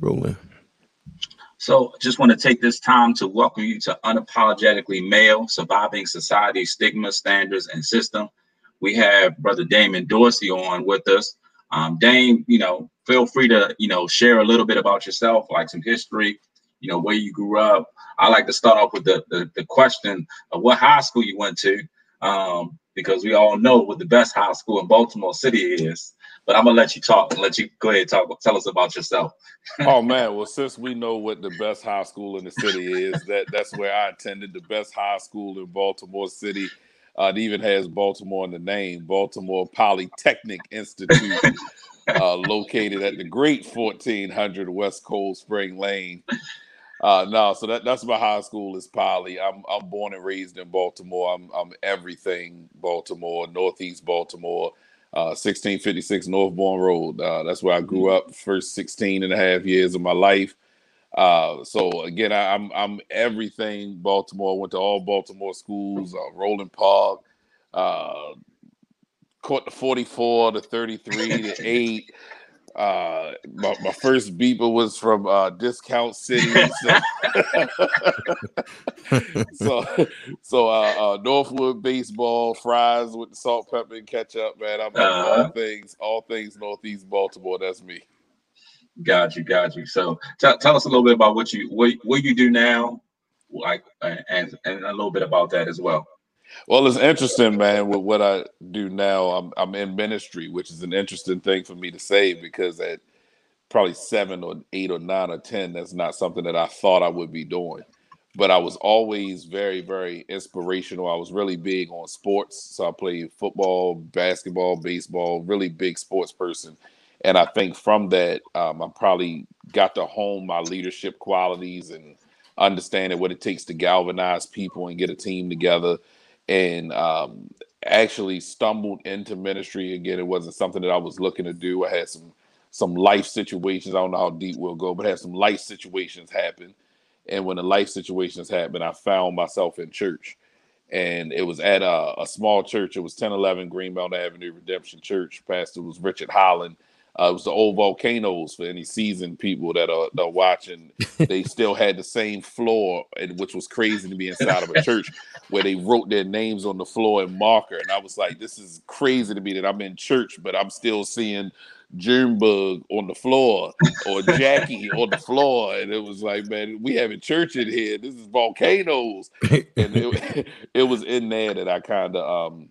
rolling. So, just want to take this time to welcome you to Unapologetically Male Surviving Society Stigma, Standards, and System. We have Brother Damon Dorsey on with us. Um, Dame, you know, feel free to, you know, share a little bit about yourself, like some history, you know, where you grew up. I like to start off with the, the, the question of what high school you went to, um, because we all know what the best high school in Baltimore City is. But I'm gonna let you talk and let you go ahead and talk. Tell us about yourself. oh man, well since we know what the best high school in the city is, that that's where I attended the best high school in Baltimore City. Uh, it even has Baltimore in the name, Baltimore Polytechnic Institute, uh, located at the great 1400 West Cold Spring Lane. Uh, no, so that, that's my high school is Poly. I'm I'm born and raised in Baltimore. I'm I'm everything Baltimore, Northeast Baltimore, uh, 1656 Northbourne Road. Uh, that's where I grew mm-hmm. up first 16 and a half years of my life. Uh, so again, I, am I'm, I'm everything Baltimore. Went to all Baltimore schools. Uh, Roland Park, uh, caught the 44, the 33, the eight. Uh, my, my first beeper was from uh, Discount City. So, so, so uh, uh, Northwood baseball, fries with salt, pepper, and ketchup. Man, I'm uh-huh. all things, all things Northeast Baltimore. That's me. Got you, got you. So t- tell us a little bit about what you what, what you do now, like, and and a little bit about that as well. Well, it's interesting, man. With what I do now, I'm I'm in ministry, which is an interesting thing for me to say because at probably seven or eight or nine or ten, that's not something that I thought I would be doing. But I was always very, very inspirational. I was really big on sports, so I played football, basketball, baseball. Really big sports person and I think from that, um, I probably got to hone my leadership qualities and understanding what it takes to galvanize people and get a team together. And um, actually stumbled into ministry again. It wasn't something that I was looking to do. I had some some life situations. I don't know how deep we'll go, but had some life situations happen. And when the life situations happened, I found myself in church. And it was at a, a small church. It was 1011 Greenbelt Avenue Redemption Church. Pastor was Richard Holland uh, it was the old volcanoes for any seasoned people that are, that are watching. they still had the same floor, and which was crazy to be inside of a church where they wrote their names on the floor in marker. And I was like, this is crazy to me that I'm in church, but I'm still seeing Junebug on the floor or Jackie on the floor. And it was like, man, we having church in here. This is volcanoes. and it, it was in there that I kind of um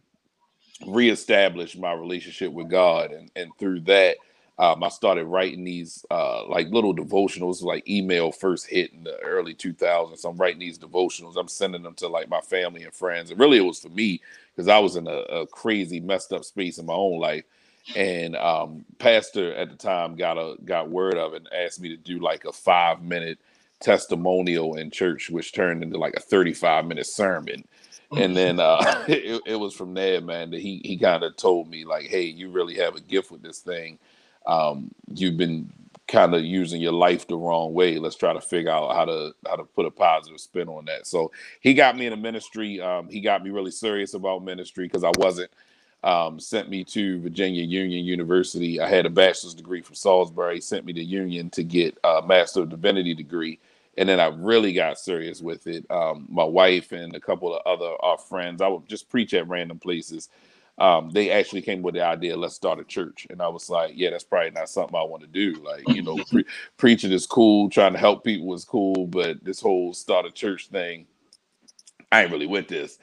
reestablished my relationship with God. And, and through that, um, I started writing these uh, like little devotionals, like email first hit in the early 2000s. I'm writing these devotionals. I'm sending them to like my family and friends. And really, it was for me because I was in a, a, crazy, messed up space in my own life. And um, pastor at the time got a got word of it and asked me to do like a five minute testimonial in church, which turned into like a 35 minute sermon. And then uh, it, it was from there, man, that he he kind of told me like, "Hey, you really have a gift with this thing." Um, you've been kind of using your life the wrong way. Let's try to figure out how to how to put a positive spin on that. So he got me in a ministry. Um, he got me really serious about ministry because I wasn't. Um, sent me to Virginia Union University. I had a bachelor's degree from Salisbury. Sent me to Union to get a Master of Divinity degree, and then I really got serious with it. Um, my wife and a couple of other our friends. I would just preach at random places um, they actually came with the idea, let's start a church. And I was like, yeah, that's probably not something I want to do. Like, you know, pre- preaching is cool, trying to help people is cool, but this whole start a church thing, I ain't really with this.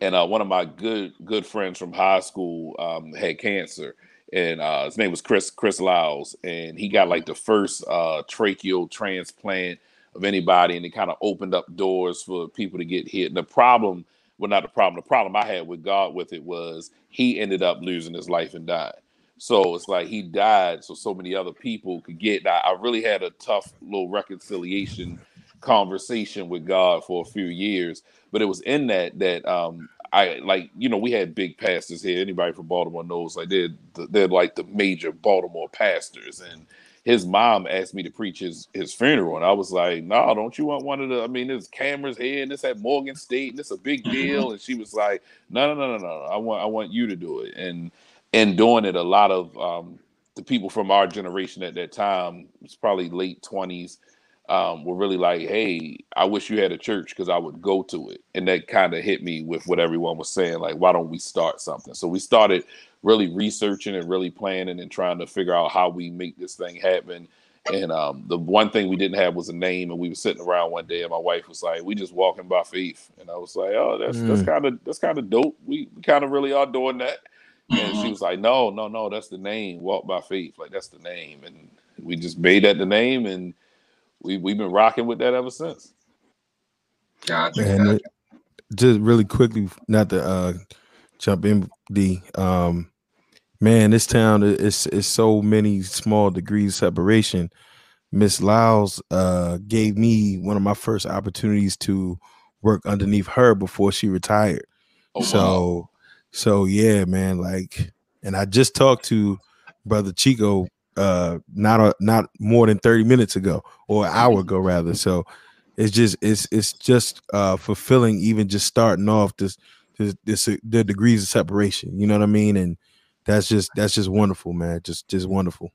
And uh, one of my good good friends from high school um, had cancer, and uh, his name was Chris Chris Lyles, and he got like the first uh, tracheal transplant of anybody, and it kind of opened up doors for people to get hit. And the problem well, not the problem. The problem I had with God with it was he ended up losing his life and died. So it's like he died so so many other people could get that. I really had a tough little reconciliation conversation with God for a few years, but it was in that that um I like you know we had big pastors here. Anybody from Baltimore knows like they're they're like the major Baltimore pastors, and his mom asked me to preach his his funeral, and I was like, "No, nah, don't you want one of the? I mean, there's cameras here, and this at Morgan State, and it's a big mm-hmm. deal." And she was like, "No, no, no, no, no. I want I want you to do it." And and doing it, a lot of um, the people from our generation at that time, it's probably late twenties, um, were really like, "Hey, I wish you had a church because I would go to it," and that kind of hit me with what everyone was saying, like, "Why don't we start something?" So we started really researching and really planning and trying to figure out how we make this thing happen. And um, the one thing we didn't have was a name, and we were sitting around one day, and my wife was like, "We just walking by faith," and I was like, "Oh, that's mm. that's kind of that's kind of dope. We, we kind of really are doing that." And she was like, "No, no, no, that's the name. Walk by faith, like that's the name." And we just made that the name, and we we've been rocking with that ever since. Gotcha. And gotcha. just really quickly, not to uh, jump in, D. Um, man, this town is is so many small degrees separation. Miss Lyles uh, gave me one of my first opportunities to work underneath her before she retired. Oh, so, wow. so yeah, man. Like, and I just talked to brother Chico uh not a, not more than 30 minutes ago or an hour ago rather so it's just it's it's just uh fulfilling even just starting off this this, this the degrees of separation you know what i mean and that's just that's just wonderful, man. Just just wonderful.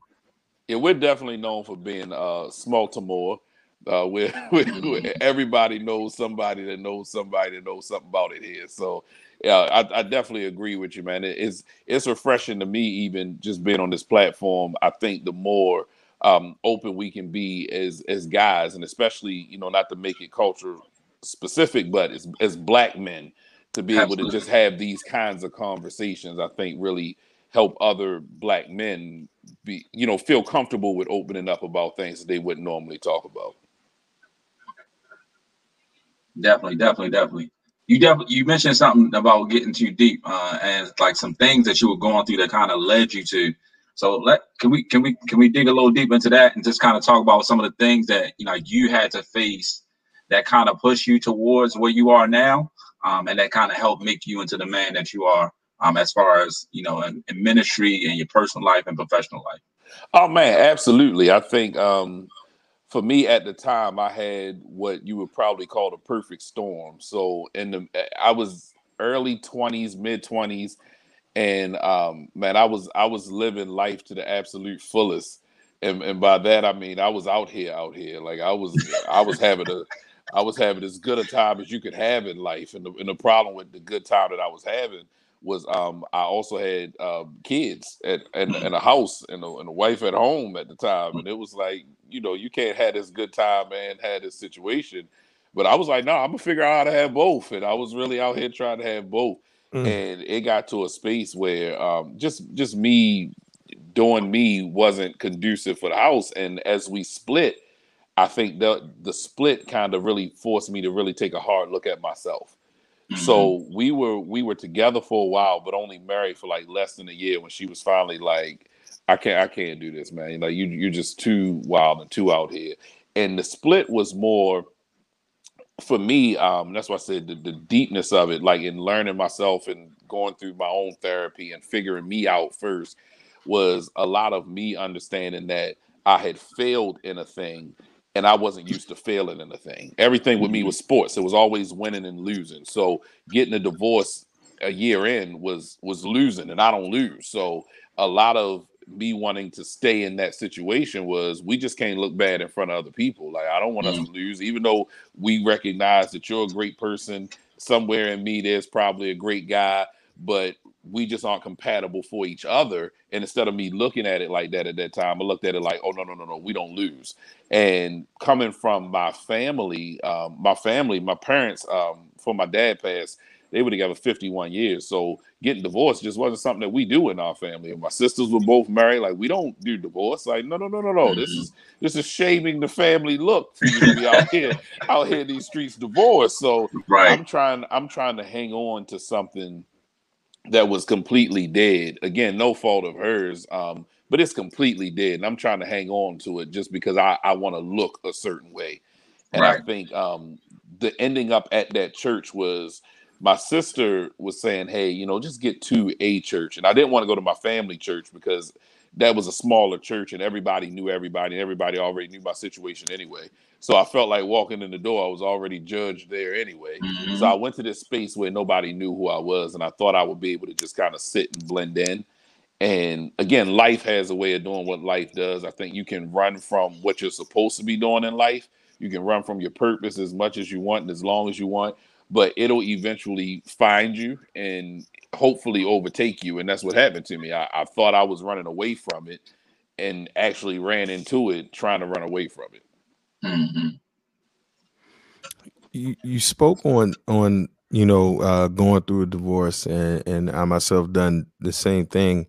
Yeah, we're definitely known for being uh Smaltimore. Uh, where, where, where, everybody knows somebody that knows somebody that knows something about it here. So, yeah, I, I definitely agree with you, man. It, it's it's refreshing to me, even just being on this platform. I think the more um, open we can be as as guys, and especially you know not to make it culture specific, but as as black men to be Absolutely. able to just have these kinds of conversations, I think really help other black men be you know feel comfortable with opening up about things that they wouldn't normally talk about. Definitely definitely definitely. You definitely you mentioned something about getting too deep uh and like some things that you were going through that kind of led you to. So let can we can we can we dig a little deep into that and just kind of talk about some of the things that you know you had to face that kind of push you towards where you are now um, and that kind of helped make you into the man that you are um, as far as you know in, in, ministry and your personal life and professional life? Oh man, absolutely. I think um, for me at the time, I had what you would probably call the perfect storm. So in the, I was early twenties, mid twenties, and um, man, I was I was living life to the absolute fullest. And, and by that I mean I was out here, out here. Like I was, I was having a, I was having as good a time as you could have in life. And the, and the problem with the good time that I was having was um, I also had uh, kids at, and, and a house and a, and a, wife at home at the time, and it was like you know you can't have this good time and have this situation. But I was like, no, I'm gonna figure out how to have both, and I was really out here trying to have both, mm. and it got to a space where um, just just me doing me wasn't conducive for the house, and as we split. I think the the split kind of really forced me to really take a hard look at myself Mm-hmm. So we were we were together for a while, but only married for like less than a year when she was finally like, I can't I can't do this, man. Like you you're just too wild and too out here. And the split was more for me, um, that's why I said the, the deepness of it, like in learning myself and going through my own therapy and figuring me out first, was a lot of me understanding that I had failed in a thing and I wasn't used to failing in a thing. Everything with me mm-hmm. was sports. It was always winning and losing. So getting a divorce a year in was was losing, and I don't lose. So a lot of me wanting to stay in that situation was we just can't look bad in front of other people. Like I don't want mm-hmm. us to lose, even though we recognize that you're a great person. Somewhere in me, there's probably a great guy, but we just aren't compatible for each other. And instead of me looking at it like that at that time, I looked at it like, oh no, no, no, no, we don't lose. And coming from my family, um, my family, my parents, um, for my dad passed, they were together 51 years. So getting divorced just wasn't something that we do in our family. And my sisters were both married. Like we don't do divorce. Like no, no, no, no, no. This is this is shaming the family look for you to be out here out here in these streets divorced. So right. I'm trying I'm trying to hang on to something that was completely dead. Again, no fault of hers, um, but it's completely dead. And I'm trying to hang on to it just because I, I want to look a certain way. And right. I think um, the ending up at that church was my sister was saying, Hey, you know, just get to a church. And I didn't want to go to my family church because that was a smaller church and everybody knew everybody and everybody already knew my situation anyway. So I felt like walking in the door, I was already judged there anyway. Mm-hmm. So I went to this space where nobody knew who I was and I thought I would be able to just kind of sit and blend in. And again, life has a way of doing what life does. I think you can run from what you're supposed to be doing in life. You can run from your purpose as much as you want and as long as you want, but it'll eventually find you and hopefully overtake you. And that's what happened to me. I, I thought I was running away from it and actually ran into it trying to run away from it. Mm-hmm. You you spoke on on you know uh, going through a divorce and and I myself done the same thing.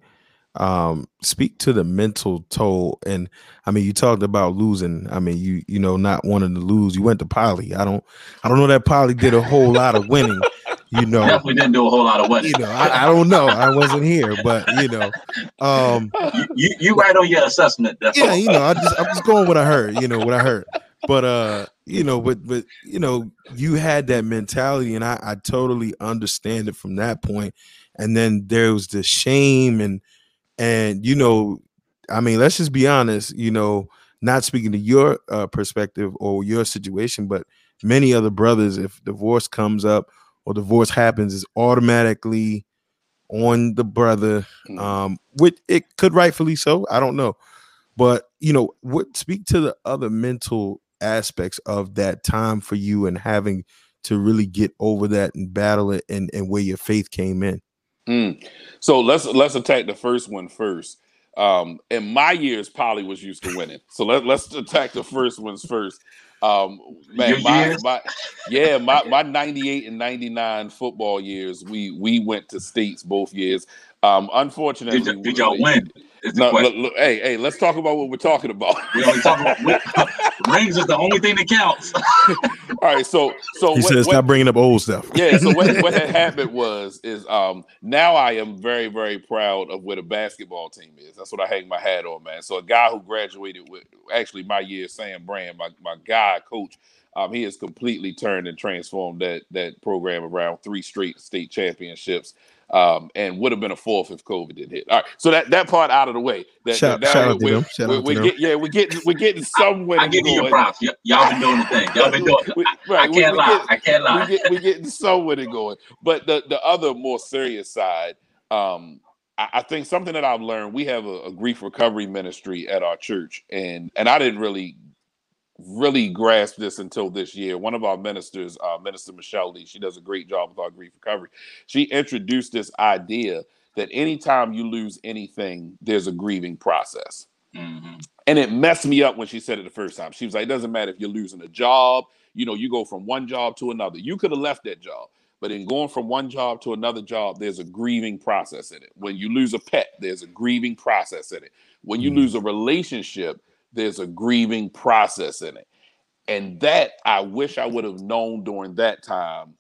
Um, speak to the mental toll and I mean you talked about losing. I mean you you know not wanting to lose. You went to Poly. I don't I don't know that Poly did a whole lot of winning. You know, Definitely didn't do a whole lot of winning. you know I, I don't know. I wasn't here, but you know, um, You, you, right on your assessment. Yeah, you know, I just I'm just going with what I heard, you know, what I heard. But uh, you know, but but you know, you had that mentality, and I, I totally understand it from that point. And then there was the shame and and you know, I mean, let's just be honest, you know, not speaking to your uh, perspective or your situation, but many other brothers, if divorce comes up or divorce happens, is automatically on the brother Mm. um which it could rightfully so i don't know but you know what speak to the other mental aspects of that time for you and having to really get over that and battle it and and where your faith came in Mm. So let's let's attack the first one first. Um, in my years, Poly was used to winning. So let, let's attack the first ones first. Um, man, my, my yeah, my my '98 and '99 football years, we we went to states both years. Um, unfortunately, Did, y- did y'all win? Is the No, look, look, hey, hey, let's talk about what we're talking about. We only talk about win- rings is the only thing that counts. All right, so so he what- says what- stop bringing up old stuff. Yeah so what, what had happened was is um now i am very very proud of where the basketball team is. That's what i hang my hat on man. So a guy who graduated with actually my year sam brand my, my guy coach um, he has completely turned and transformed that that program around three straight state championships um, and would have been a fourth if COVID didn't hit. All right, so that, that part out of the way. That, Shout- that shout out to we're, them. Shout we're, out to we're them. get, yeah, we're getting we're getting somewhere. I give you your going. props. Y- y'all been doing the thing. Y'all been doing. We- I, I can't we lie. get- I can't lie. we lie. get we getting somewhere going. But the the other more serious side, um, I, I think something that I've learned. We have a, a grief recovery ministry at our church, and and I didn't really really grasp this until this year. One of our ministers, uh, Minister Michelle Lee, she does a great job with our grief recovery. She introduced this idea that anytime you lose anything, there's a grieving process. Mhm. And it messed me up when she said it the first time. She was like, it doesn't matter if you're losing a job, you know, you go from one job to another. You could have left that job, but in going from one job to another job, there's a grieving process in it. When you lose a pet, there's a grieving process in it. When you Mm. lose a relationship, there's a grieving process in it. And that I wish I would have known during that time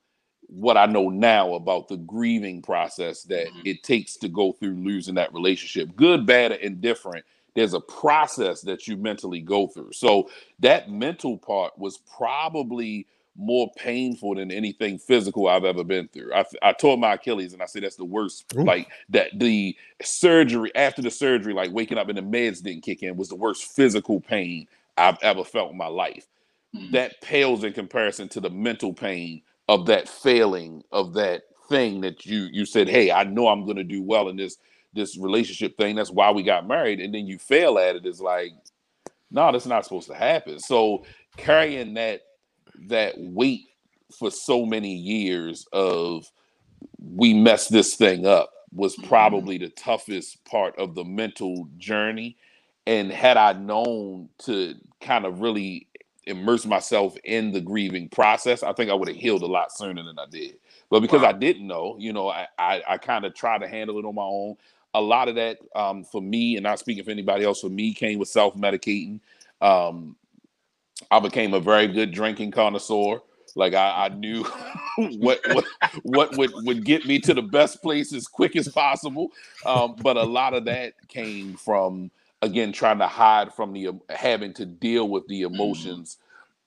what I know now about the grieving process that Mhm. it takes to go through losing that relationship. Good, bad, or indifferent, there's a process that you mentally go through. So that mental part was probably more painful than anything physical I've ever been through. I, I tore my Achilles and I say that's the worst. Ooh. Like that the surgery after the surgery, like waking up and the meds didn't kick in was the worst physical pain I've ever felt in my life Mhm. that pales in comparison to the mental pain of that failing of that thing that you you said hey i know i'm going to do well in this this relationship thing that's why we got married and then you fail at it. it is like no that's not supposed to happen so carrying that that weight for so many years of we messed this thing up was Mhm. probably the toughest part of the mental journey and had i known to kind of really immerse myself in the grieving process i think i would have healed a lot sooner than i did but because Wow. i didn't know you know i i, I kind of tried to handle it on my own a lot of that um, for me and not speaking for anybody else for me came with self-medicating um, i became a very good drinking connoisseur like I, I knew what what what would, would get me to the best place as quick as possible. Um, but a lot of that came from again trying to hide from the having to deal with the emotions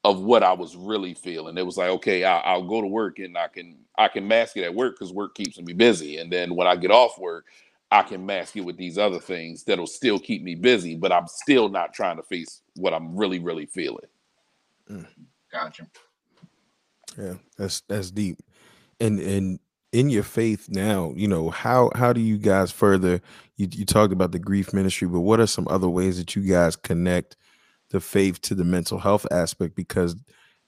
of what I was really feeling. It was like, okay, I, I'll go to work and I can I can mask it at work because work keeps me busy, and then when I get off work, I can mask it with these other things that'll still keep me busy. But I'm still not trying to face what I'm really really feeling. Gotcha. Yeah, that's that's deep. And and in your faith now, you know, how how do you guys further you, you talked about the grief ministry, but what are some other ways that you guys connect the faith to the mental health aspect? Because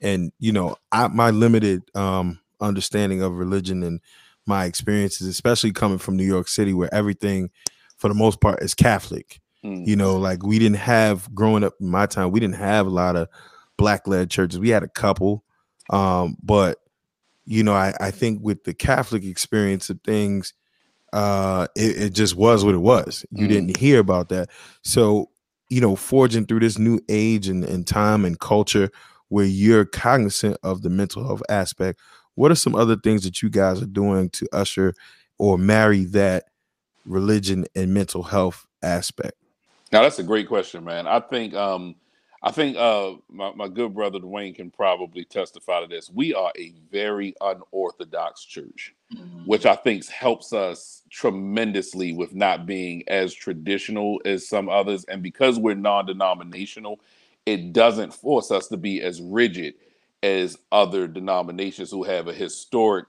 and you know, I my limited um understanding of religion and my experiences, especially coming from New York City, where everything for the most part is Catholic. Mm. You know, like we didn't have growing up in my time, we didn't have a lot of black led churches. We had a couple, um, but you know, I, I think with the Catholic experience of things, uh, it, it just was what it was. You mm. didn't hear about that. So, you know, forging through this new age and, and time and culture where you're cognizant of the mental health aspect, what are some other things that you guys are doing to usher or marry that religion and mental health aspect? Now that's a great question, man. I think um I think uh, my, my good brother Dwayne can probably testify to this. We are a very unorthodox church, mm-hmm. which I think helps us tremendously with not being as traditional as some others. And because we're non denominational, it doesn't force us to be as rigid as other denominations who have a historic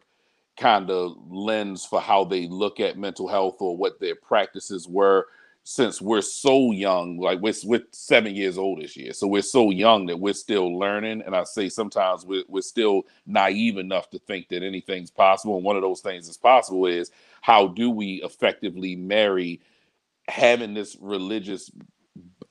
kind of lens for how they look at mental health or what their practices were since we're so young, like we're, we're seven years old this year, so we're so young that we're still learning. And I say sometimes we're, we're still naive enough to think that anything's possible. And one of those things that's possible is how do we effectively marry having this religious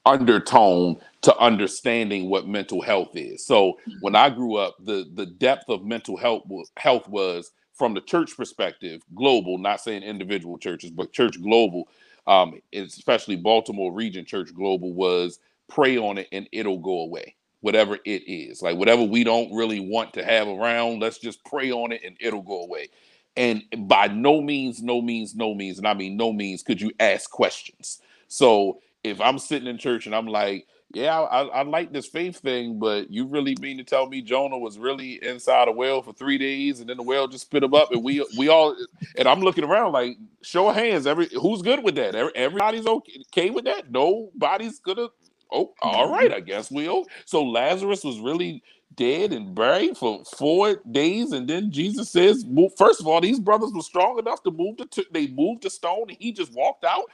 undertone to understanding what mental health is. So mm-hmm. when I grew up, the the depth of mental health health was from the church perspective, global, not saying individual churches, but church global um, especially Baltimore Region Church Global, was pray on it and it'll go away. Whatever it is, like whatever we don't really want to have around, let's just pray on it and it'll go away. And by no means, no means, no means, and I mean no means, could you ask questions. So if I'm sitting in church and I'm like, yeah, I, I like this faith thing, but you really mean to tell me Jonah was really inside a whale for three days and then the whale just spit him up and we we all and I'm looking around like show of hands, every who's good with that? Everybody's okay with that? Nobody's gonna. Oh, all right, I guess we'll. So Lazarus was really dead and buried for four days, and then Jesus says, first of all, these brothers were strong enough to move the t- they moved the stone, and he just walked out.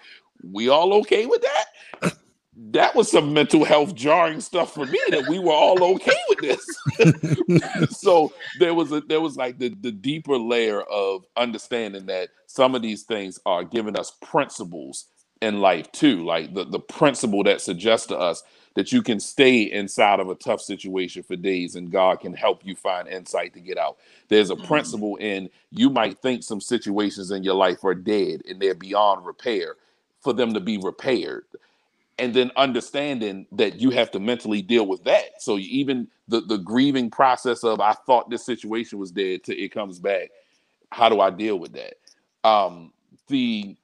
We all okay with that? That was some mental health jarring stuff for me that we were all okay with this. so there was a there was like the, the deeper layer of understanding that some of these things are giving us principles in life too. Like the, the principle that suggests to us that you can stay inside of a tough situation for days and God can help you find insight to get out. There's a mm-hmm. principle in you might think some situations in your life are dead and they're beyond repair for them to be repaired and then understanding that you have to mentally deal with that. So even the the grieving process of I thought this situation was dead to it comes back. How do I deal with that? Um, the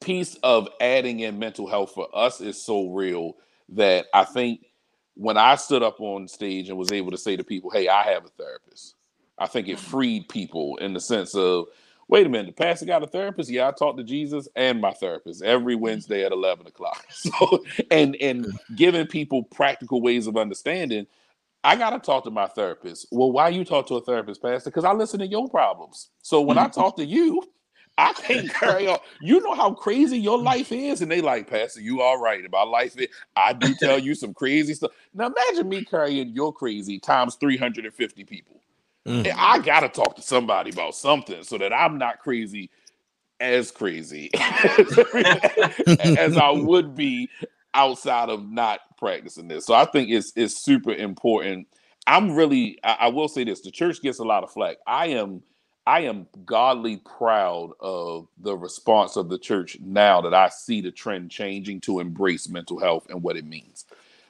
piece of adding in mental health for us is so real that I think when I stood up on stage and was able to say to people, "Hey, I have a therapist," I think it freed people in the sense of wait a minute, the pastor got a therapist. Yeah, I talk to Jesus and my therapist every mm-hmm. Wednesday at 11 o'clock. So, and, and giving people practical ways of understanding, I got to talk to my therapist. Well, why you talk to a therapist, pastor? Because I listen to your problems. So when I mm-hmm. talk to you, I can't carry on. You know how crazy your life is, and they like, Pastor, you all right about life. I do tell you some crazy stuff. Now imagine me carrying your crazy times 350 people. Mm. I gotta talk to somebody about something so that I'm not crazy as crazy as I would be outside of not practicing this. So I think it's it's super important. I'm really I, I will say this: the church gets a lot of flack. I am I am godly proud of the response of the church now that I see the trend changing to embrace mental health and what it means.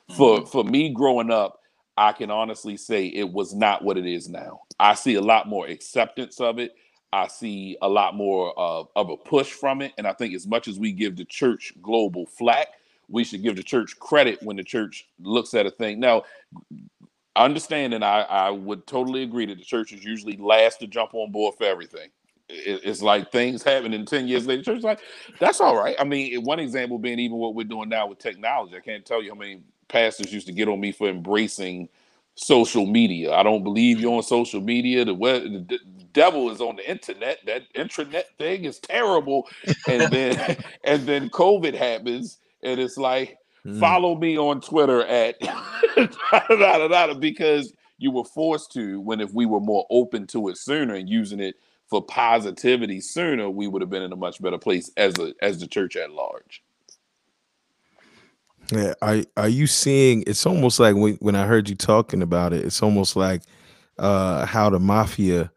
Mm-hmm. For for me growing up, I can honestly say it was not what it is now. I see a lot more acceptance of it. I see a lot more of, of a push from it. And I think as much as we give the church global flack, we should give the church credit when the church looks at a thing. Now, understanding, I, I would totally agree that the church is usually last to jump on board for everything. It, it's like things happen in 10 years later. The church like, that's all right. I mean, one example being even what we're doing now with technology. I can't tell you how many pastors used to get on me for embracing social media. I don't believe you're on social media. The web, the devil is on the internet. That intranet thing is terrible. And then and then COVID happens, and it's like mm. follow me on Twitter at because you were forced to. When if we were more open to it sooner and using it for positivity sooner, we would have been in a much better place as a as the church at large. Yeah, are are you seeing? It's almost like when when I heard you talking about it, it's almost like uh how the mafia.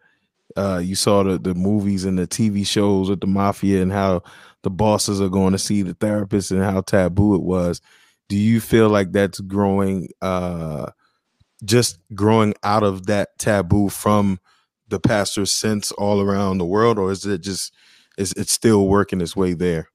Uh, you saw the the movies and the TV shows with the mafia and how the bosses are going to see the therapist and how taboo it was. Do you feel like that's growing? Uh, just growing out of that taboo from the pastor's sense all around the world, or is it just is it still working its way there?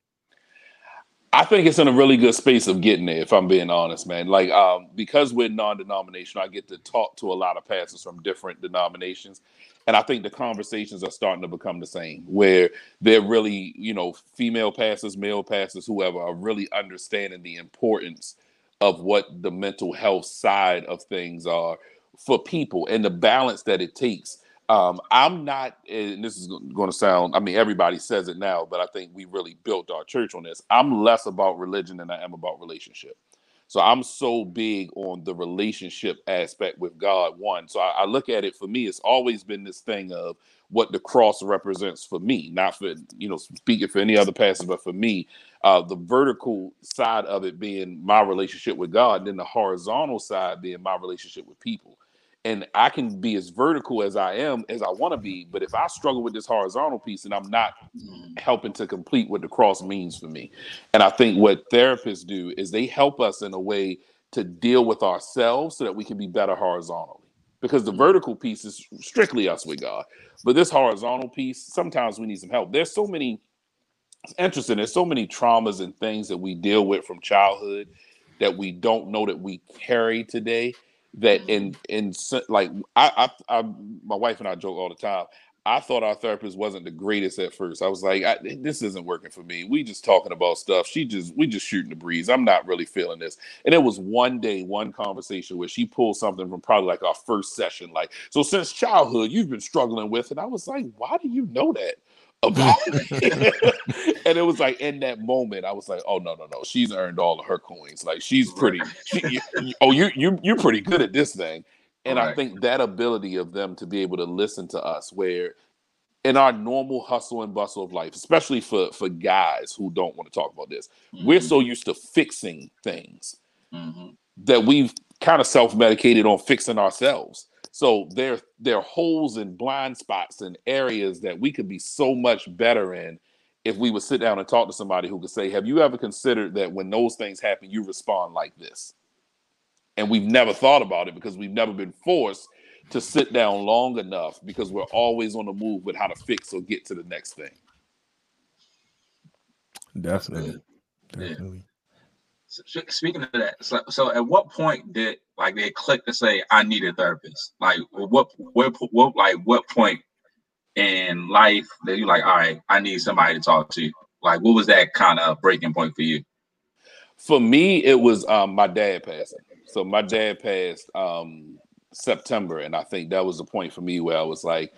I think it's in a really good space of getting there, if I'm being honest, man. Like, um, because we're non-denominational, I get to talk to a lot of pastors from different denominations, and I think the conversations are starting to become the same, where they're really, you know, female pastors, male pastors, whoever, are really understanding the importance of what the mental health side of things are for people and the balance that it takes um, I'm not, and this is going to sound, I mean, everybody says it now, but I think we really built our church on this. I'm less about religion than I am about relationship. So I'm so big on the relationship aspect with God. One, so I, I, look at it for me. It's always been this thing of what the cross represents for me, not for you know speaking for any other pastor, but for me, uh, the vertical side of it being my relationship with God, and then the horizontal side being my relationship with people and I can be as vertical as I am as I want to be. But if I struggle with this horizontal piece and I'm not mm. helping to complete what the cross means for me, and I think what therapists do is they help us in a way to deal with ourselves so that we can be better horizontally. Because the mm. vertical piece is strictly us with God, but this horizontal piece, sometimes we need some help. There's so many. It's interesting. There's so many traumas and things that we deal with from childhood that we don't know that we carry today that mm-hmm. in in like I, I, I my wife and I joke all the time. I thought our therapist wasn't the greatest at first. I was like, I, this isn't working for me. We just talking about stuff. She just we just shooting the breeze. I'm not really feeling this. And it was one day, one conversation where she pulled something from probably like our first session, like, so since childhood you've been struggling with, and I was like, why do you know that? About it. and it was like in that moment, I was like, oh no, no, no. She's earned all of her coins. Like she's pretty she, oh, you you you're pretty good at this thing. And right. I think that ability of them to be able to listen to us where in our normal hustle and bustle of life, especially for for guys who don't want to talk about this, mm-hmm. we're so used to fixing things mm-hmm. that we've kind of self-medicated on fixing ourselves. So there, there are holes and blind spots and areas that we could be so much better in if we would sit down and talk to somebody who could say, Have you ever considered that when those things happen, you respond like this? And we've never thought about it because we've never been forced to sit down long enough because we're always on the move with how to fix or get to the next thing. Definitely. Definitely. Speaking of that, so, so at what point did like they click to say I need a therapist? Like what what what like what point in life that you're like, all right, I need somebody to talk to? Like what was that kind of breaking point for you? For me, it was um, my dad passing. So my dad passed um, September, and I think that was the point for me where I was like,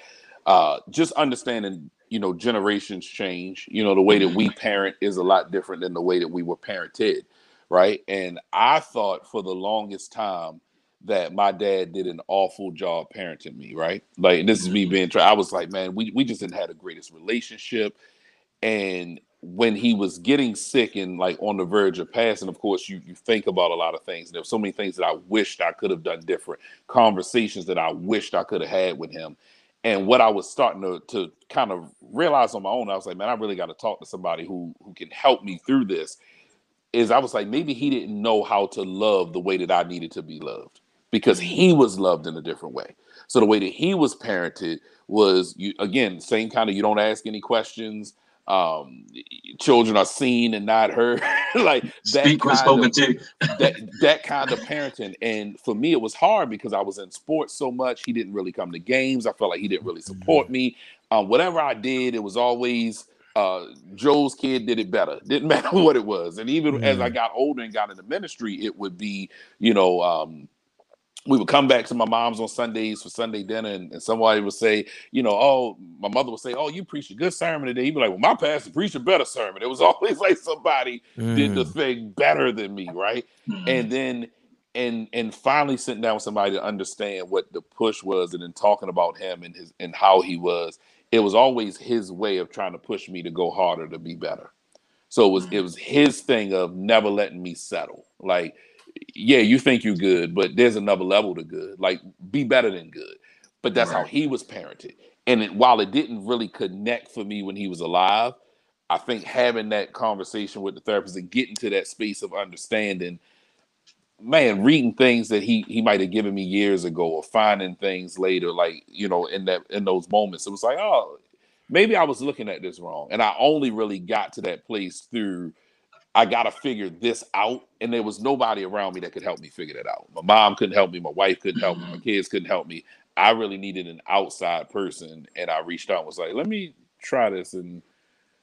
uh, just understanding, you know, generations change. You know, the way that we mm-hmm. parent is a lot different than the way that we were parented right? And I thought for the longest time that my dad did an awful job parenting me, right? Like, this is me mm-hmm. being, I was like, man, we, we just didn't have the greatest relationship. And when he was getting sick and like on the verge of passing, of course, you you think about a lot of things. and There's so many things that I wished I could have done different, conversations that I wished I could have had with him. And what I was starting to, to kind of realize on my own, I was like, man, I really got to talk to somebody who who can help me through this is I was like, maybe he didn't know how to love the way that I needed to be loved because he was loved in a different way. So the way that he was parented was you again, same kind of you don't ask any questions. Um, children are seen and not heard. like that Speak kind spoken of, to. that that kind of parenting. And for me, it was hard because I was in sports so much. He didn't really come to games. I felt like he didn't really support mm-hmm. me. Um, whatever I did, it was always uh, Joe's kid did it better. Didn't matter what it was. And even mm as I got older and got into ministry, it would be, you know, um, we would come back to my mom's on Sundays for Sunday dinner, and, and, somebody would say, you know, oh, my mother would say, oh, you preached a good sermon today. He'd be like, well, my pastor preached a better sermon. It was always like somebody mm. did the mm. thing better than me, right? Mm. And then, and and finally sitting down with somebody to understand what the push was, and then talking about him and his and how he was. It was always his way of trying to push me to go harder, to be better. So it was mm. it was his thing of never letting me settle, like yeah, you think you're good, but there's another level to good. Like be better than good. But that's right. how he was parented. And it, while it didn't really connect for me when he was alive, I think having that conversation with the therapist and getting to that space of understanding, man, reading things that he he might have given me years ago or finding things later, like you know, in that in those moments, it was like, oh, maybe I was looking at this wrong. And I only really got to that place through I got to figure this out. And there was nobody around me that could help me figure that out. My mom couldn't help me. My wife couldn't help me. My mm-hmm. kids couldn't help me. I really needed an outside person. And I reached out and was like, let me try this and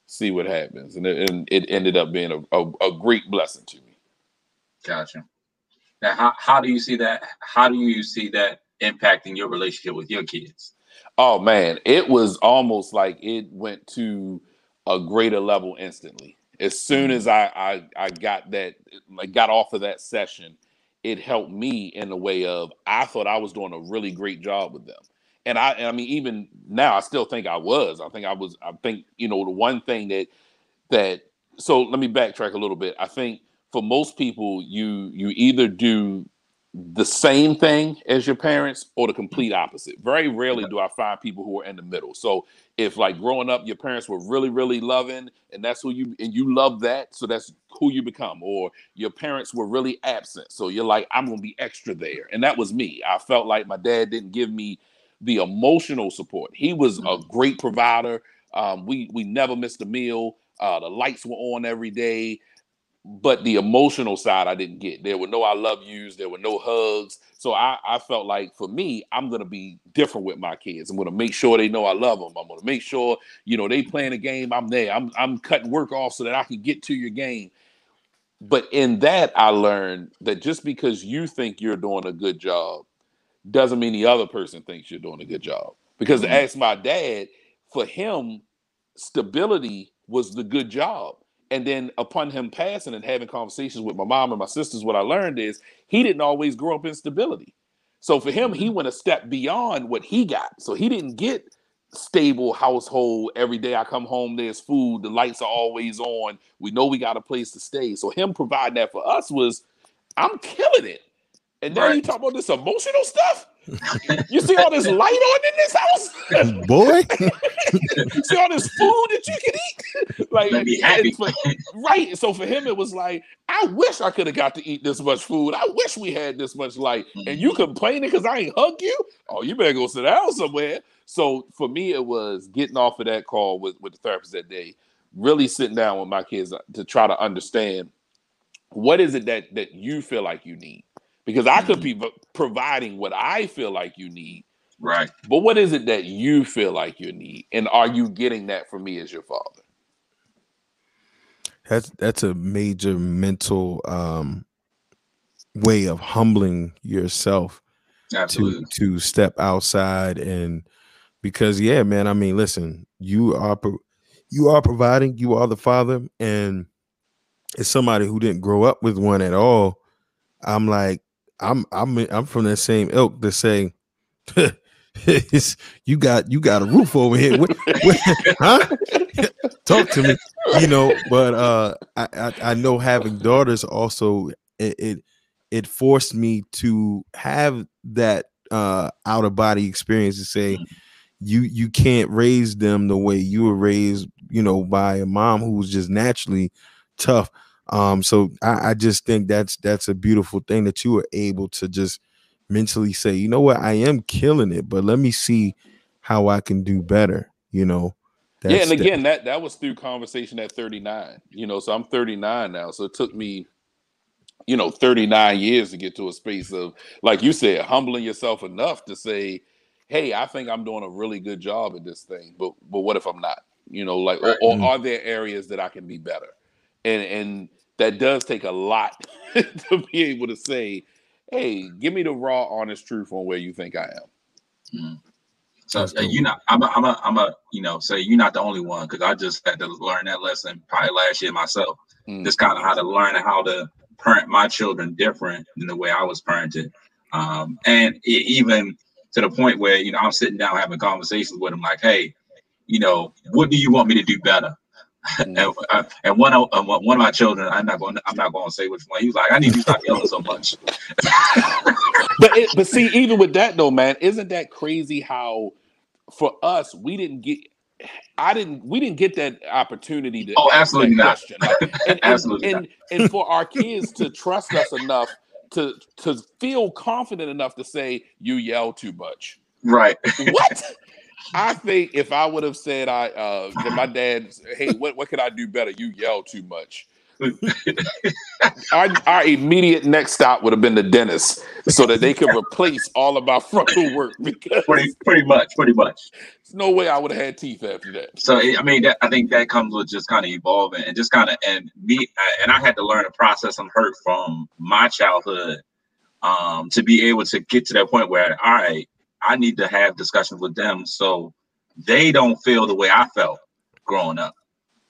see what happens. And it, and it ended up being a, a, a great blessing to me. Gotcha. Now, how, how do you see that? How do you see that impacting your relationship with your kids? Oh man, it was almost like it went to a greater level instantly as soon mm. as I, I I got that like got off of that session, it helped me in the way of I thought I was doing a really great job with them. And I I mean even now I still think I was. I think I was I think, you know, the one thing that that so let me backtrack a little bit. I think for most people you you either do the same thing as your parents or the complete opposite. Very rarely do I find people who are in the middle. So if like growing up your parents were really really loving and that's who you and you love that, so that's who you become or your parents were really absent. So you're like I'm going to be extra there. And that was me. I felt like my dad didn't give me the emotional support. He was a mm-hmm. great provider. Um, we we never missed a meal. Uh, the lights were on every day but the emotional side I didn't get. There were no I love yous, there were no hugs. So I, I felt like for me, I'm gonna be different with my kids. I'm gonna make sure they know I love them. I'm gonna make sure, you know, they playing a game, I'm there. I'm I'm cutting work off so that I can get to your game. But in that, I learned that just because you think you're doing a good job doesn't mean the other person thinks you're doing a good job. Because mm-hmm. to ask my dad, for him, stability was the good job and then upon him passing and having conversations with my mom and my sisters, what I learned is he didn't always grow up in stability. So for him, he mm-hmm. went a step beyond what he got. So he didn't get stable household every day. I come home, there's food, the lights are always on. We know we got a place to stay. So him providing that for us was, I'm killing it. And now right. you talk about this emotional stuff. You see all this light on in this house, boy. You see all this food that you can eat, like be happy. For, right. So for him, it was like, I wish I could have got to eat this much food. I wish we had this much light. Mm-hmm. And you complaining because I ain't hug you? Oh, you better go sit down somewhere. So for me, it was getting off of that call with with the therapist that day, really sitting down with my kids to try to understand what is it that that you feel like you need because I could mm-hmm. be providing what I feel like you need. Right. But what is it that you feel like you need? And are you getting that from me as your father? That's that's a major mental um way of humbling yourself Absolutely. to to step outside and because yeah man i mean listen you are you are providing you are the father and as somebody who didn't grow up with one at all i'm like I'm I'm I'm from that same ilk to say you got you got a roof over here. What, what, huh? Talk to me. You know, but uh I, I, I know having daughters also it, it it forced me to have that uh out of body experience to say mm. you you can't raise them the way you were raised, you know, by a mom who was just naturally tough. Um, so I, I just think that's that's a beautiful thing that you were able to just mentally say, you know what, I am killing it, but let me see how I can do better. You know. yeah, and again, that that was through conversation at 39. You know, so I'm 39 now, so it took me you know 39 years to get to a space of like you said humbling yourself enough to say hey i think i'm doing a really good job at this thing but but what if i'm not you know like or, or, mm. are there areas that i can be better and and that does take a lot to be able to say, hey, give me the raw, honest truth on where you think I am. Mm. So uh, you know, I'm a, I'm a, I'm a, you know, say you're not the only one because I just had to learn that lesson probably last year myself. Mm. Just kind of how to learn how to parent my children different than the way I was parented, um, and it, even to the point where you know I'm sitting down having conversations with them like, hey, you know, what do you want me to do better? And, uh, and one of uh, one of my children, I'm not going. I'm not going to say which one. He was like, "I need you to stop yelling so much." but it, but see, even with that though, man, isn't that crazy? How for us, we didn't get. I didn't. We didn't get that opportunity to. Oh, absolutely not. and, and, absolutely and, and, and for our kids to trust us enough to to feel confident enough to say you yell too much. Right. What? I think if I would have said I uh my dad, hey, what what could I do better? You yell too much. our, our immediate next stop would have been the dentist so that they could replace all of our frontal work because pretty, pretty much pretty much there's no way i would have had teeth after that so i mean that, i think that comes with just kind of evolving and just kind of and me and i had to learn to process some hurt from my childhood um to be able to get to that point where all right I need to have discussions with them so they don't feel the way I felt growing up.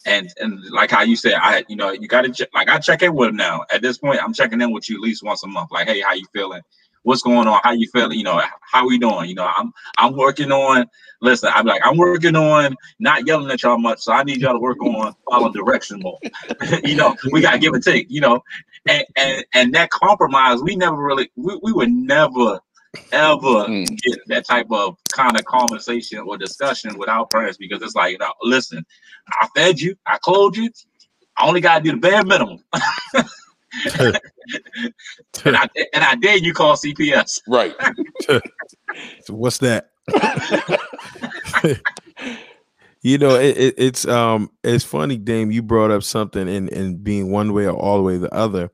And and like how you said, I you know you got to check. Like I check in with them now. At this point, I'm checking in with you at least once a month. Like, hey, how you feeling? What's going on? How you feeling? You know, how we doing? You know, I'm I'm working on. Listen, I'm like I'm working on not yelling at y'all much. So I need y'all to work on follow direction more. you know, we gotta give and take. You know, and and and that compromise, we never really we, we were never ever mm. get that type of kind of conversation or discussion without parents because it's like, you know, listen, I fed you, I clothed you, I only got to do the bare minimum. and I and I dare you call CPS. Right. so what's that? you know, it, it, it's um it's funny, Dame. You brought up something in in being one way or all the way the other.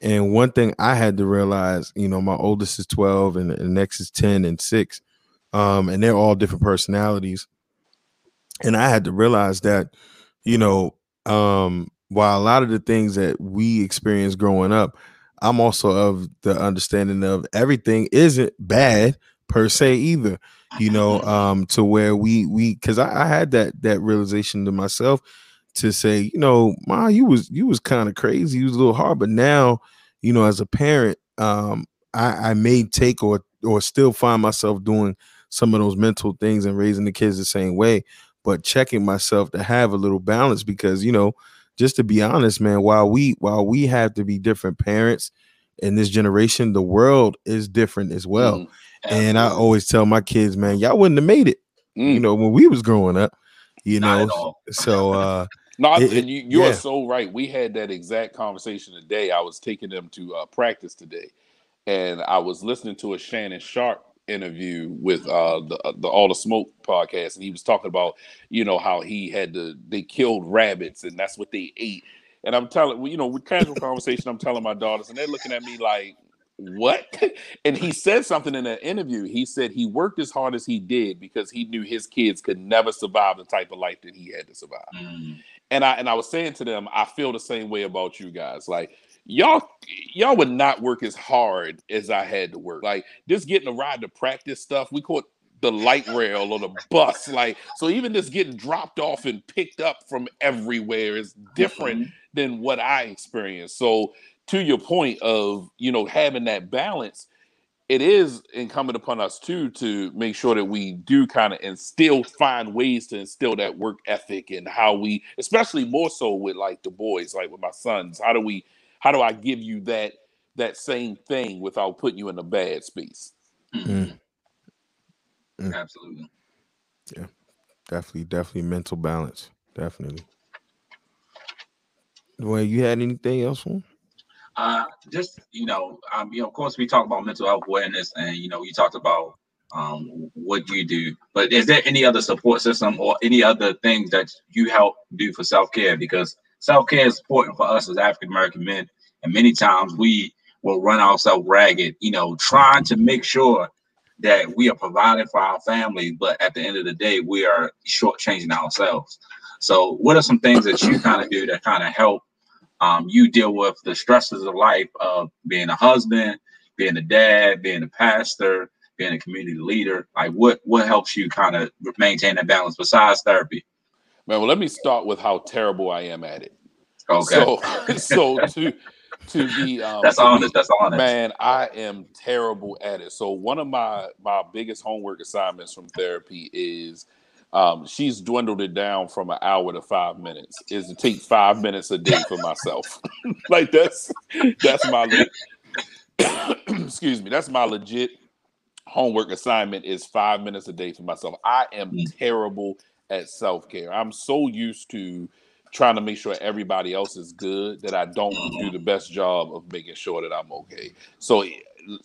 And one thing I had to realize, you know, my oldest is 12 and the next is 10 and 6. Um, and they're all different personalities. And I had to realize that, you know, um, while a lot of the things that we experience growing up, I'm also of the understanding of everything isn't bad per se either. You know, um, to where we we because I, I had that that realization to myself to say, you know, Ma, you was you was kind of crazy, you was a little hard, but now, you know, as a parent, um, I, I may take or or still find myself doing some of those mental things and raising the kids the same way, but checking myself to have a little balance because you know, just to be honest, man, while we while we have to be different parents in this generation, the world is different as well. Mm, and I always tell my kids, man, y'all wouldn't have made it, mm. you know, when we was growing up you know so uh no, it, and you, you yeah. are so right. We had that exact conversation today. I was taking them to uh, practice today, and I was listening to a Shannon Sharpe interview with uh, the uh, the All the Smoke podcast, and he was talking about you know how he had to they killed rabbits and that's what they ate. And I'm telling you know with casual conversation, I'm telling my daughters, and they're looking at me like, what? And he said something in that interview. He said he worked as hard as he did because he knew his kids could never survive the type of life that he had to survive. Mm. And I and I was saying to them, I feel the same way about you guys. Like y'all y'all would not work as hard as I had to work. Like just getting a ride to practice stuff. We caught the light rail or the bus. Like so even just getting dropped off and picked up from everywhere is different mm-hmm. than what I experienced. So to your point of you know having that balance it is incumbent upon us too to make sure that we do kind of instill find ways to instill that work ethic and how we especially more so with like the boys like with my sons. How do we how do i give you that that same thing without putting you in a bad space? Mm-hmm. mm. absolutely. Yeah. Definitely definitely mental balance. Definitely. Well you had anything else on uh, just you know, um, you know, of course, we talk about mental health awareness, and you know, you talked about um, what you do. But is there any other support system or any other things that you help do for self care? Because self care is important for us as African American men, and many times we will run ourselves ragged, you know, trying to make sure that we are providing for our family, but at the end of the day, we are shortchanging ourselves. So, what are some things that you kind of do that kind of help um, you deal with the stresses of life of being a husband, being a dad, being a pastor, being a community leader? Like what what helps you kind of maintain that balance besides therapy? Man, well, let me start with how terrible I am at it. Okay. So, so to to be um, that's honest. be- That's honest. Man, I am terrible at it. So one of my my biggest homework assignments from therapy is um, she's dwindled it down from an hour to five minutes. Is to take five minutes a day for myself. like that's that's my le- excuse me. That's my legit homework assignment. Is five minutes a day for myself. I am Mm. terrible at self care. I'm so used to trying to make sure everybody else is good that I don't do the best job of making sure that I'm okay. So eh,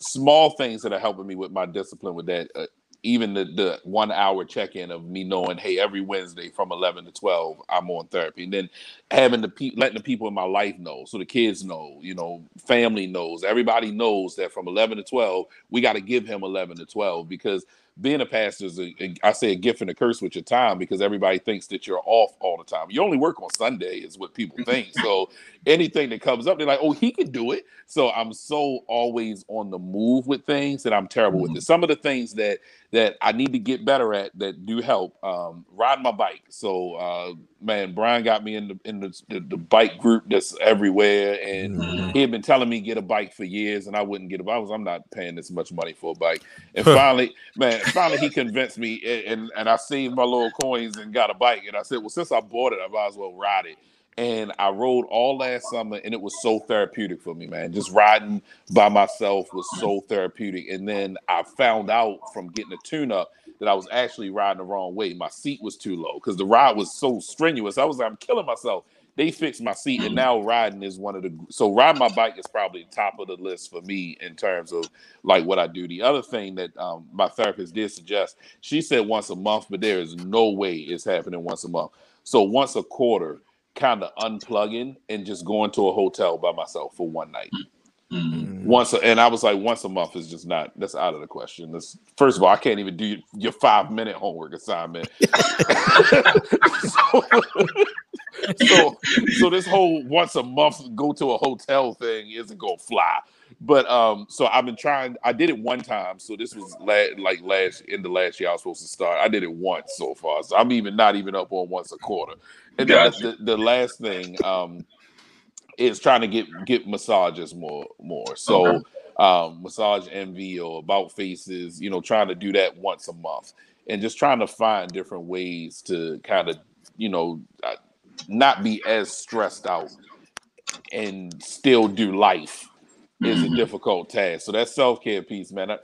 small things that are helping me with my discipline with that. Uh, even the, the one hour check in of me knowing, hey, every Wednesday from 11 to 12, I'm on therapy. And then having the pe- letting the people in my life know. So the kids know, you know, family knows, everybody knows that from 11 to 12, we got to give him 11 to 12 because being a pastor is, a, a, I say, a gift and a curse with your time because everybody thinks that you're off all the time. You only work on Sunday, is what people think. So anything that comes up, they're like, oh, he can do it. So I'm so always on the move with things that I'm terrible with it. Some of the things that that I need to get better at that do help. Um, riding my bike. So uh, man, Brian got me in the in the, the, the bike group that's everywhere, and Mhm. he had been telling me get a bike for years, and I wouldn't get a bike. I was I'm not paying this much money for a bike. And finally, man, finally he convinced me, and, and I saved my little coins and got a bike. And I said, well, since I bought it, I might as well ride it. And I rode all last summer, and it was so therapeutic for me, man. Just riding by myself was so therapeutic. And then I found out from getting a tune up that I was actually riding the wrong way. My seat was too low because the ride was so strenuous. I was like, I'm killing myself. They fixed my seat, and now riding is one of the so riding my bike is probably top of the list for me in terms of like what I do. The other thing that um, my therapist did suggest, she said once a month, but there is no way it's happening once a month. So once a quarter, kind of unplugging and just going to a hotel by myself for one night. Mhm. Once, a, and I was like, once a month is just not. That's out of the question. That's first of all, I can't even do your five minute homework assignment. so, so, so this whole once a month go to a hotel thing isn't gonna fly. But um, so I've been trying. I did it one time. So this was la- like last in the last year I was supposed to start. I did it once so far. So I'm even not even up on once a quarter. And then Gotcha. the, the, the last thing um is trying to get get massages more more. So Okay. um massage envy or about faces, you know, trying to do that once a month and just trying to find different ways to kind of, you know, not be as stressed out and still do life is a Mhm. difficult task. So that self care piece, man. I,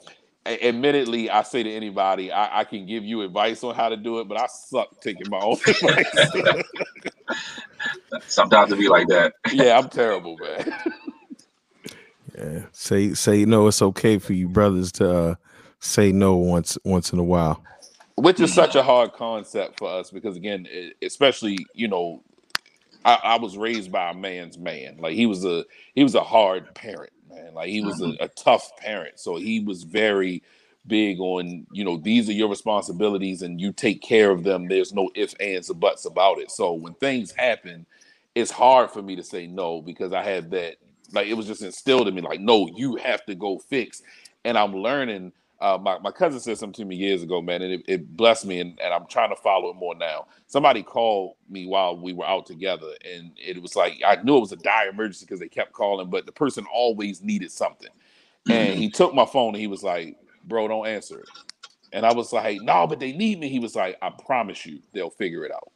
a- admittedly, I say to anybody, I, I can give you advice on how to do it, but I suck taking my own advice. Sometimes it be like that. yeah, I'm terrible, man. Yeah. Say say no. It's okay for you brothers to uh, say no once once in a while. Which is such a hard concept for us because, again, especially you know, I, I was raised by a man's man. Like he was a he was a hard parent, man. Like he was a, mm-hmm. a tough parent. So he was very big on you know these are your responsibilities and you take care of them. There's no ifs, ands, or buts about it. So when things happen, it's hard for me to say no because I had that like it was just instilled in me like no, you have to go fix. And I'm learning. Uh, my, my cousin said something to me years ago, man, and it, it blessed me, and, and I'm trying to follow it more now. Somebody called me while we were out together, and it was like I knew it was a dire emergency because they kept calling, but the person always needed something. And he took my phone and he was like, Bro, don't answer it. And I was like, No, but they need me. He was like, I promise you, they'll figure it out.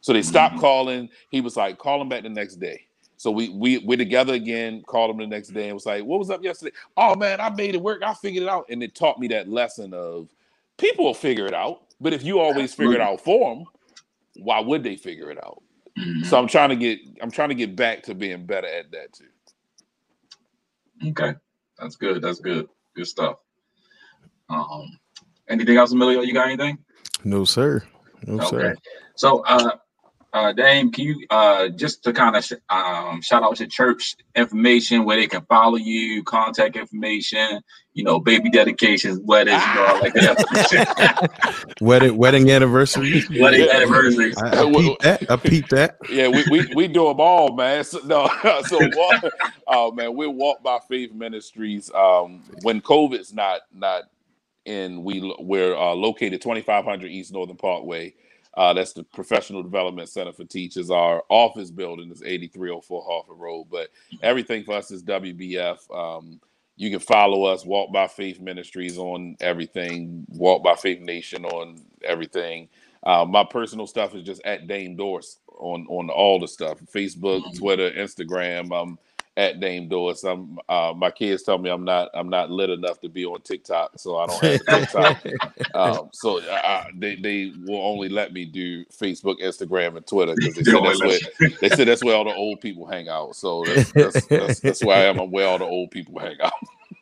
So they stopped Mhm. calling. He was like, Call him back the next day. So we we we're together again. Called him the next day and was like, "What was up yesterday? Oh man, I made it work. I figured it out." And it taught me that lesson of people will figure it out, but if you always figure it out for them, why would they figure it out? Mhm. So I'm trying to get I'm trying to get back to being better at that too. Okay, that's good. That's good. Good stuff. Um, anything else, Emilio? You got anything? No sir. No Okay. sir. So, uh, uh, Dame, can you uh, just to kind of sh- um, shout out your church information where they can follow you, contact information, you know, baby dedications, weddings, you know, like that. wedding, wedding anniversary, wedding anniversary. I, I peep that. I peep that. Yeah, we, we, we do them all, man. So, no, so walk, oh man, we walk by faith ministries. Um, when COVID's not not in, we we're uh, located 2500 East Northern Parkway. Uh, that's the Professional Development Center for Teachers. Our office building is 8304 Harford Road, but everything for us is WBF. Um, you can follow us, Walk by Faith Ministries on everything, Walk by Faith Nation on everything. Uh, my personal stuff is just at Dame Dorse on on all the stuff: Facebook, mm-hmm. Twitter, Instagram. Um, at Dame Doris. I'm uh, my kids tell me I'm not I'm not lit enough to be on TikTok, so I don't have TikTok. um, so I, they they will only let me do Facebook, Instagram, and Twitter because they said that's where they said that's where all the old people hang out. So that's that's, that's, that's why I am where all the old people hang out.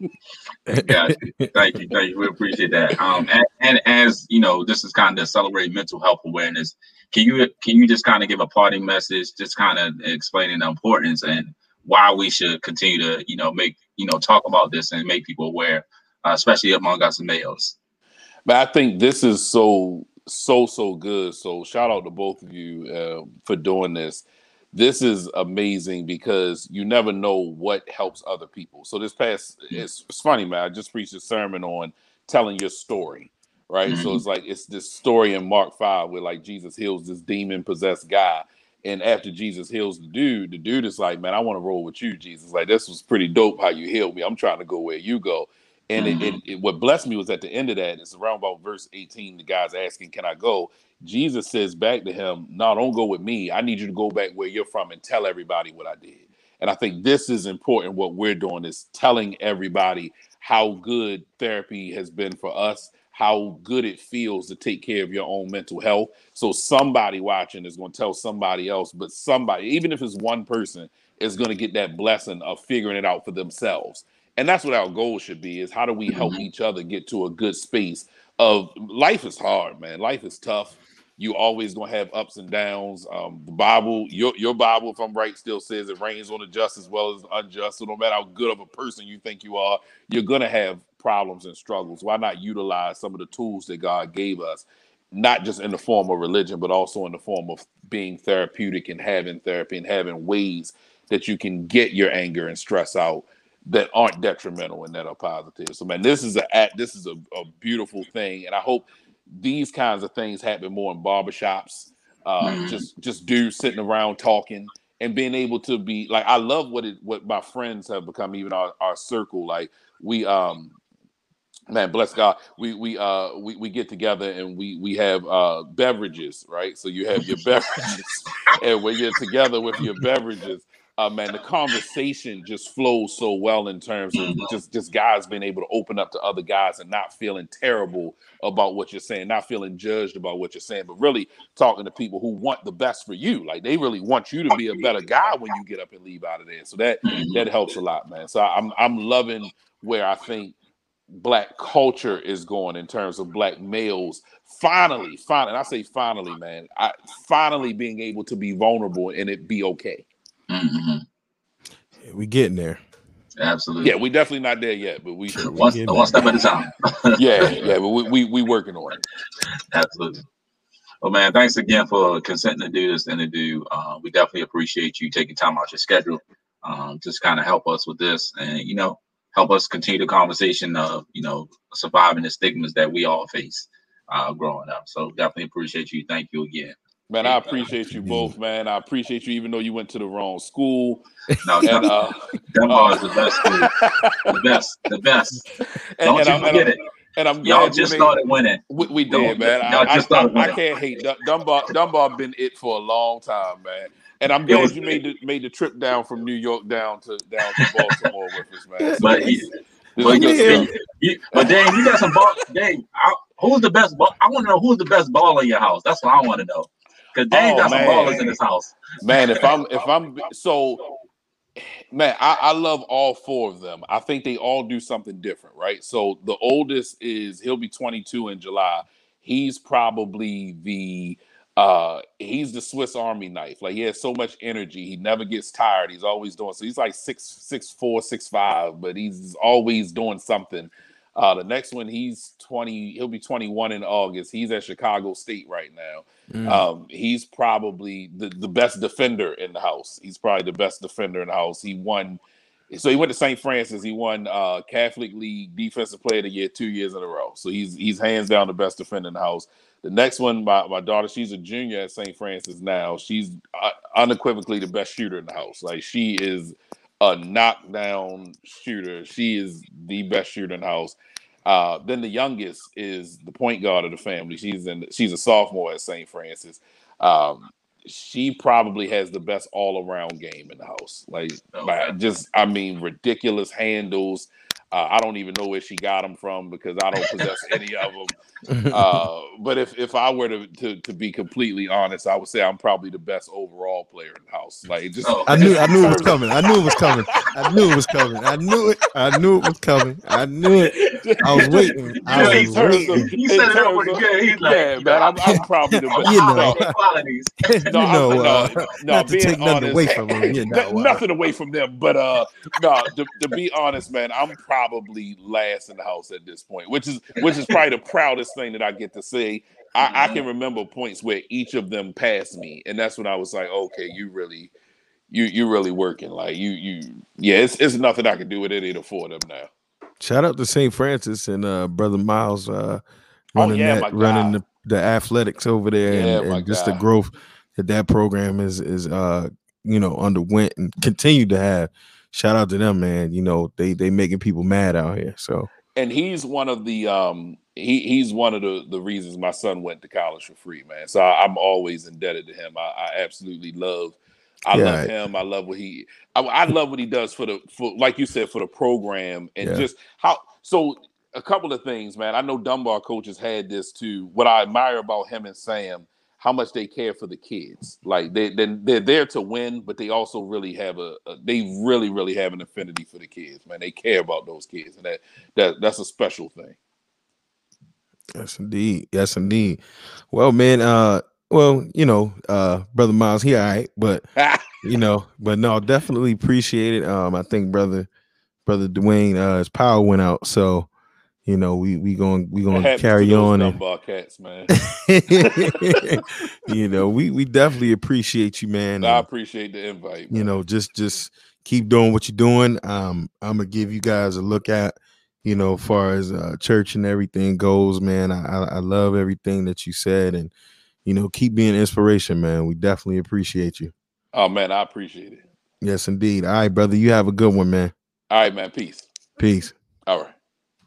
Got you. Thank you. Thank you. We appreciate that. Um, and, and as you know, this is kind of celebrate mental health awareness. Can you can you just kind of give a parting message, just kind of explaining the importance and why we should continue to, you know, make, you know, talk about this and make people aware, uh, especially among us males. But I think this is so, so, so good. So shout out to both of you uh, for doing this. This is amazing because you never know what helps other people. So this past, it's, it's funny, man. I just preached a sermon on telling your story right? Mm-hmm. So it's like it's this story in Mark 5 where like Jesus heals this demon possessed guy and after Jesus heals the dude, the dude is like, "Man, I want to roll with you, Jesus. Like this was pretty dope how you healed me. I'm trying to go where you go." And mm-hmm. it, it, it, what blessed me was at the end of that. It's around about verse 18. The guy's asking, "Can I go?" Jesus says back to him, "No, don't go with me. I need you to go back where you're from and tell everybody what I did." And I think this is important. What we're doing is telling everybody how good therapy has been for us how good it feels to take care of your own mental health. So somebody watching is going to tell somebody else, but somebody, even if it's one person, is going to get that blessing of figuring it out for themselves. And that's what our goal should be: is how do we help mm-hmm. each other get to a good space of life is hard, man. Life is tough. You always gonna have ups and downs. Um, the Bible, your your Bible, if I'm right, still says it rains on the just as well as the unjust. So no matter how good of a person you think you are, you're gonna have problems and struggles. Why not utilize some of the tools that God gave us, not just in the form of religion, but also in the form of being therapeutic and having therapy and having ways that you can get your anger and stress out that aren't detrimental and that are positive. So man, this is a this is a, a beautiful thing, and I hope these kinds of things happen more in barbershops. Uh, mm-hmm. Just just dudes sitting around talking and being able to be like I love what it what my friends have become, even our, our circle. Like we um man bless god we we uh we, we get together and we we have uh beverages right so you have your beverages and when you're together with your beverages uh, man, the conversation just flows so well in terms of just just guys being able to open up to other guys and not feeling terrible about what you're saying, not feeling judged about what you're saying, but really talking to people who want the best for you. Like they really want you to be a better guy when you get up and leave out of there. So that that helps a lot, man. So I'm I'm loving where I think black culture is going in terms of black males finally finally i say finally man I, finally being able to be vulnerable and it be okay Mm-hmm. Yeah, we getting there. Absolutely. Yeah, we definitely not there yet, but we one, one step at a time. yeah, yeah, but we, we we working on it. Absolutely. Well, man, thanks again for consenting to do this and interview. Uh, we definitely appreciate you taking time out your schedule, um, just kind of help us with this, and you know, help us continue the conversation of you know surviving the stigmas that we all face uh, growing up. So definitely appreciate you. Thank you again. Man, I appreciate you both, man. I appreciate you, even though you went to the wrong school. No, and, uh, Dunbar is the best school. the best, the best. Don't and, you and forget I'm, it. And I'm y'all just made, started winning. We, we did, man. Y'all I, just I, started I, winning. I can't hate Dunbar. Dunbar been it for a long time, man. And I'm glad you made the made the trip down from New York down to down to Baltimore with us, man. So but he, but, yeah. you, but dang, you got some ball. Dang, who's the best ball? I want to know who's the best ball in your house. That's what I want to know. Cause Dave oh, got man. some ballers in his house. Man, if I'm if I'm so man, I, I love all four of them. I think they all do something different, right? So the oldest is he'll be 22 in July. He's probably the uh, he's the Swiss Army knife. Like he has so much energy. He never gets tired. He's always doing. So he's like six, six, four, six, five, but he's always doing something. Uh, the next one, he's 20, he'll be 21 in August. He's at Chicago State right now. Mm. Um, he's probably the, the best defender in the house. He's probably the best defender in the house. He won, so he went to St. Francis. He won uh, Catholic League Defensive Player of the Year two years in a row. So he's he's hands down the best defender in the house. The next one, my, my daughter, she's a junior at St. Francis now. She's uh, unequivocally the best shooter in the house. Like she is a knockdown shooter. She is the best shooter in the house. Uh, then the youngest is the point guard of the family. She's in. She's a sophomore at St. Francis. Um, she probably has the best all around game in the house. Like, okay. just I mean, ridiculous handles. Uh, I don't even know where she got them from because I don't possess any of them. Uh, but if, if I were to, to, to be completely honest, I would say I'm probably the best overall player in the house. Like just oh, I knew I knew it was coming. I knew it was coming. I knew it was coming. I knew it. I knew it was coming. I knew it. I was waiting. I was waiting. He said it pretty good. He's like, yeah, man, I'm, I'm probably the best. You know, qualities. no, you know, uh, no, no, not to take nothing away from them. You know, nothing away from them, but uh, no, to, to be honest, man, I'm probably last in the house at this point, which is which is probably the proudest thing that I get to say. I, I, can mm-hmm. remember points where each of them passed me, and that's when I was like, okay, you really, you you really working. Like you you yeah, it's it's nothing I can do with any of the four of them now. Shout out to St. Francis and uh brother Miles uh oh, running oh, yeah, that, running the, the athletics over there yeah, and, and just the growth that that program is is uh you know underwent and continue to have. Shout out to them, man. You know they they making people mad out here. So and he's one of the um he he's one of the the reasons my son went to college for free, man. So I, am always indebted to him. I, I absolutely love. I yeah. love him. I love what he. I, I, love what he does for the for like you said for the program and yeah. just how. So a couple of things, man. I know Dunbar coaches had this too. What I admire about him and Sam how much they care for the kids. Like they they they're there to win, but they also really have a, a, they really really have an affinity for the kids. Man, they care about those kids, and that that that's a special thing. Yes, indeed. Yes, indeed. Well, man. Uh, well, you know, uh, brother Miles, he all right, but you know, but no, definitely appreciate it. Um, I think brother brother Dwayne, uh, his power went out, so you know, we we going we going to carry on and cats, man. you know, we we definitely appreciate you, man. I appreciate the invite. Man. You know, just just keep doing what you're doing. Um, I'm gonna give you guys a look at, you know, as far as uh, church and everything goes, man. I I love everything that you said, and you know, keep being inspiration, man. We definitely appreciate you. Oh man, I appreciate it. Yes, indeed. All right, brother. You have a good one, man. All right, man. Peace. Peace. All right.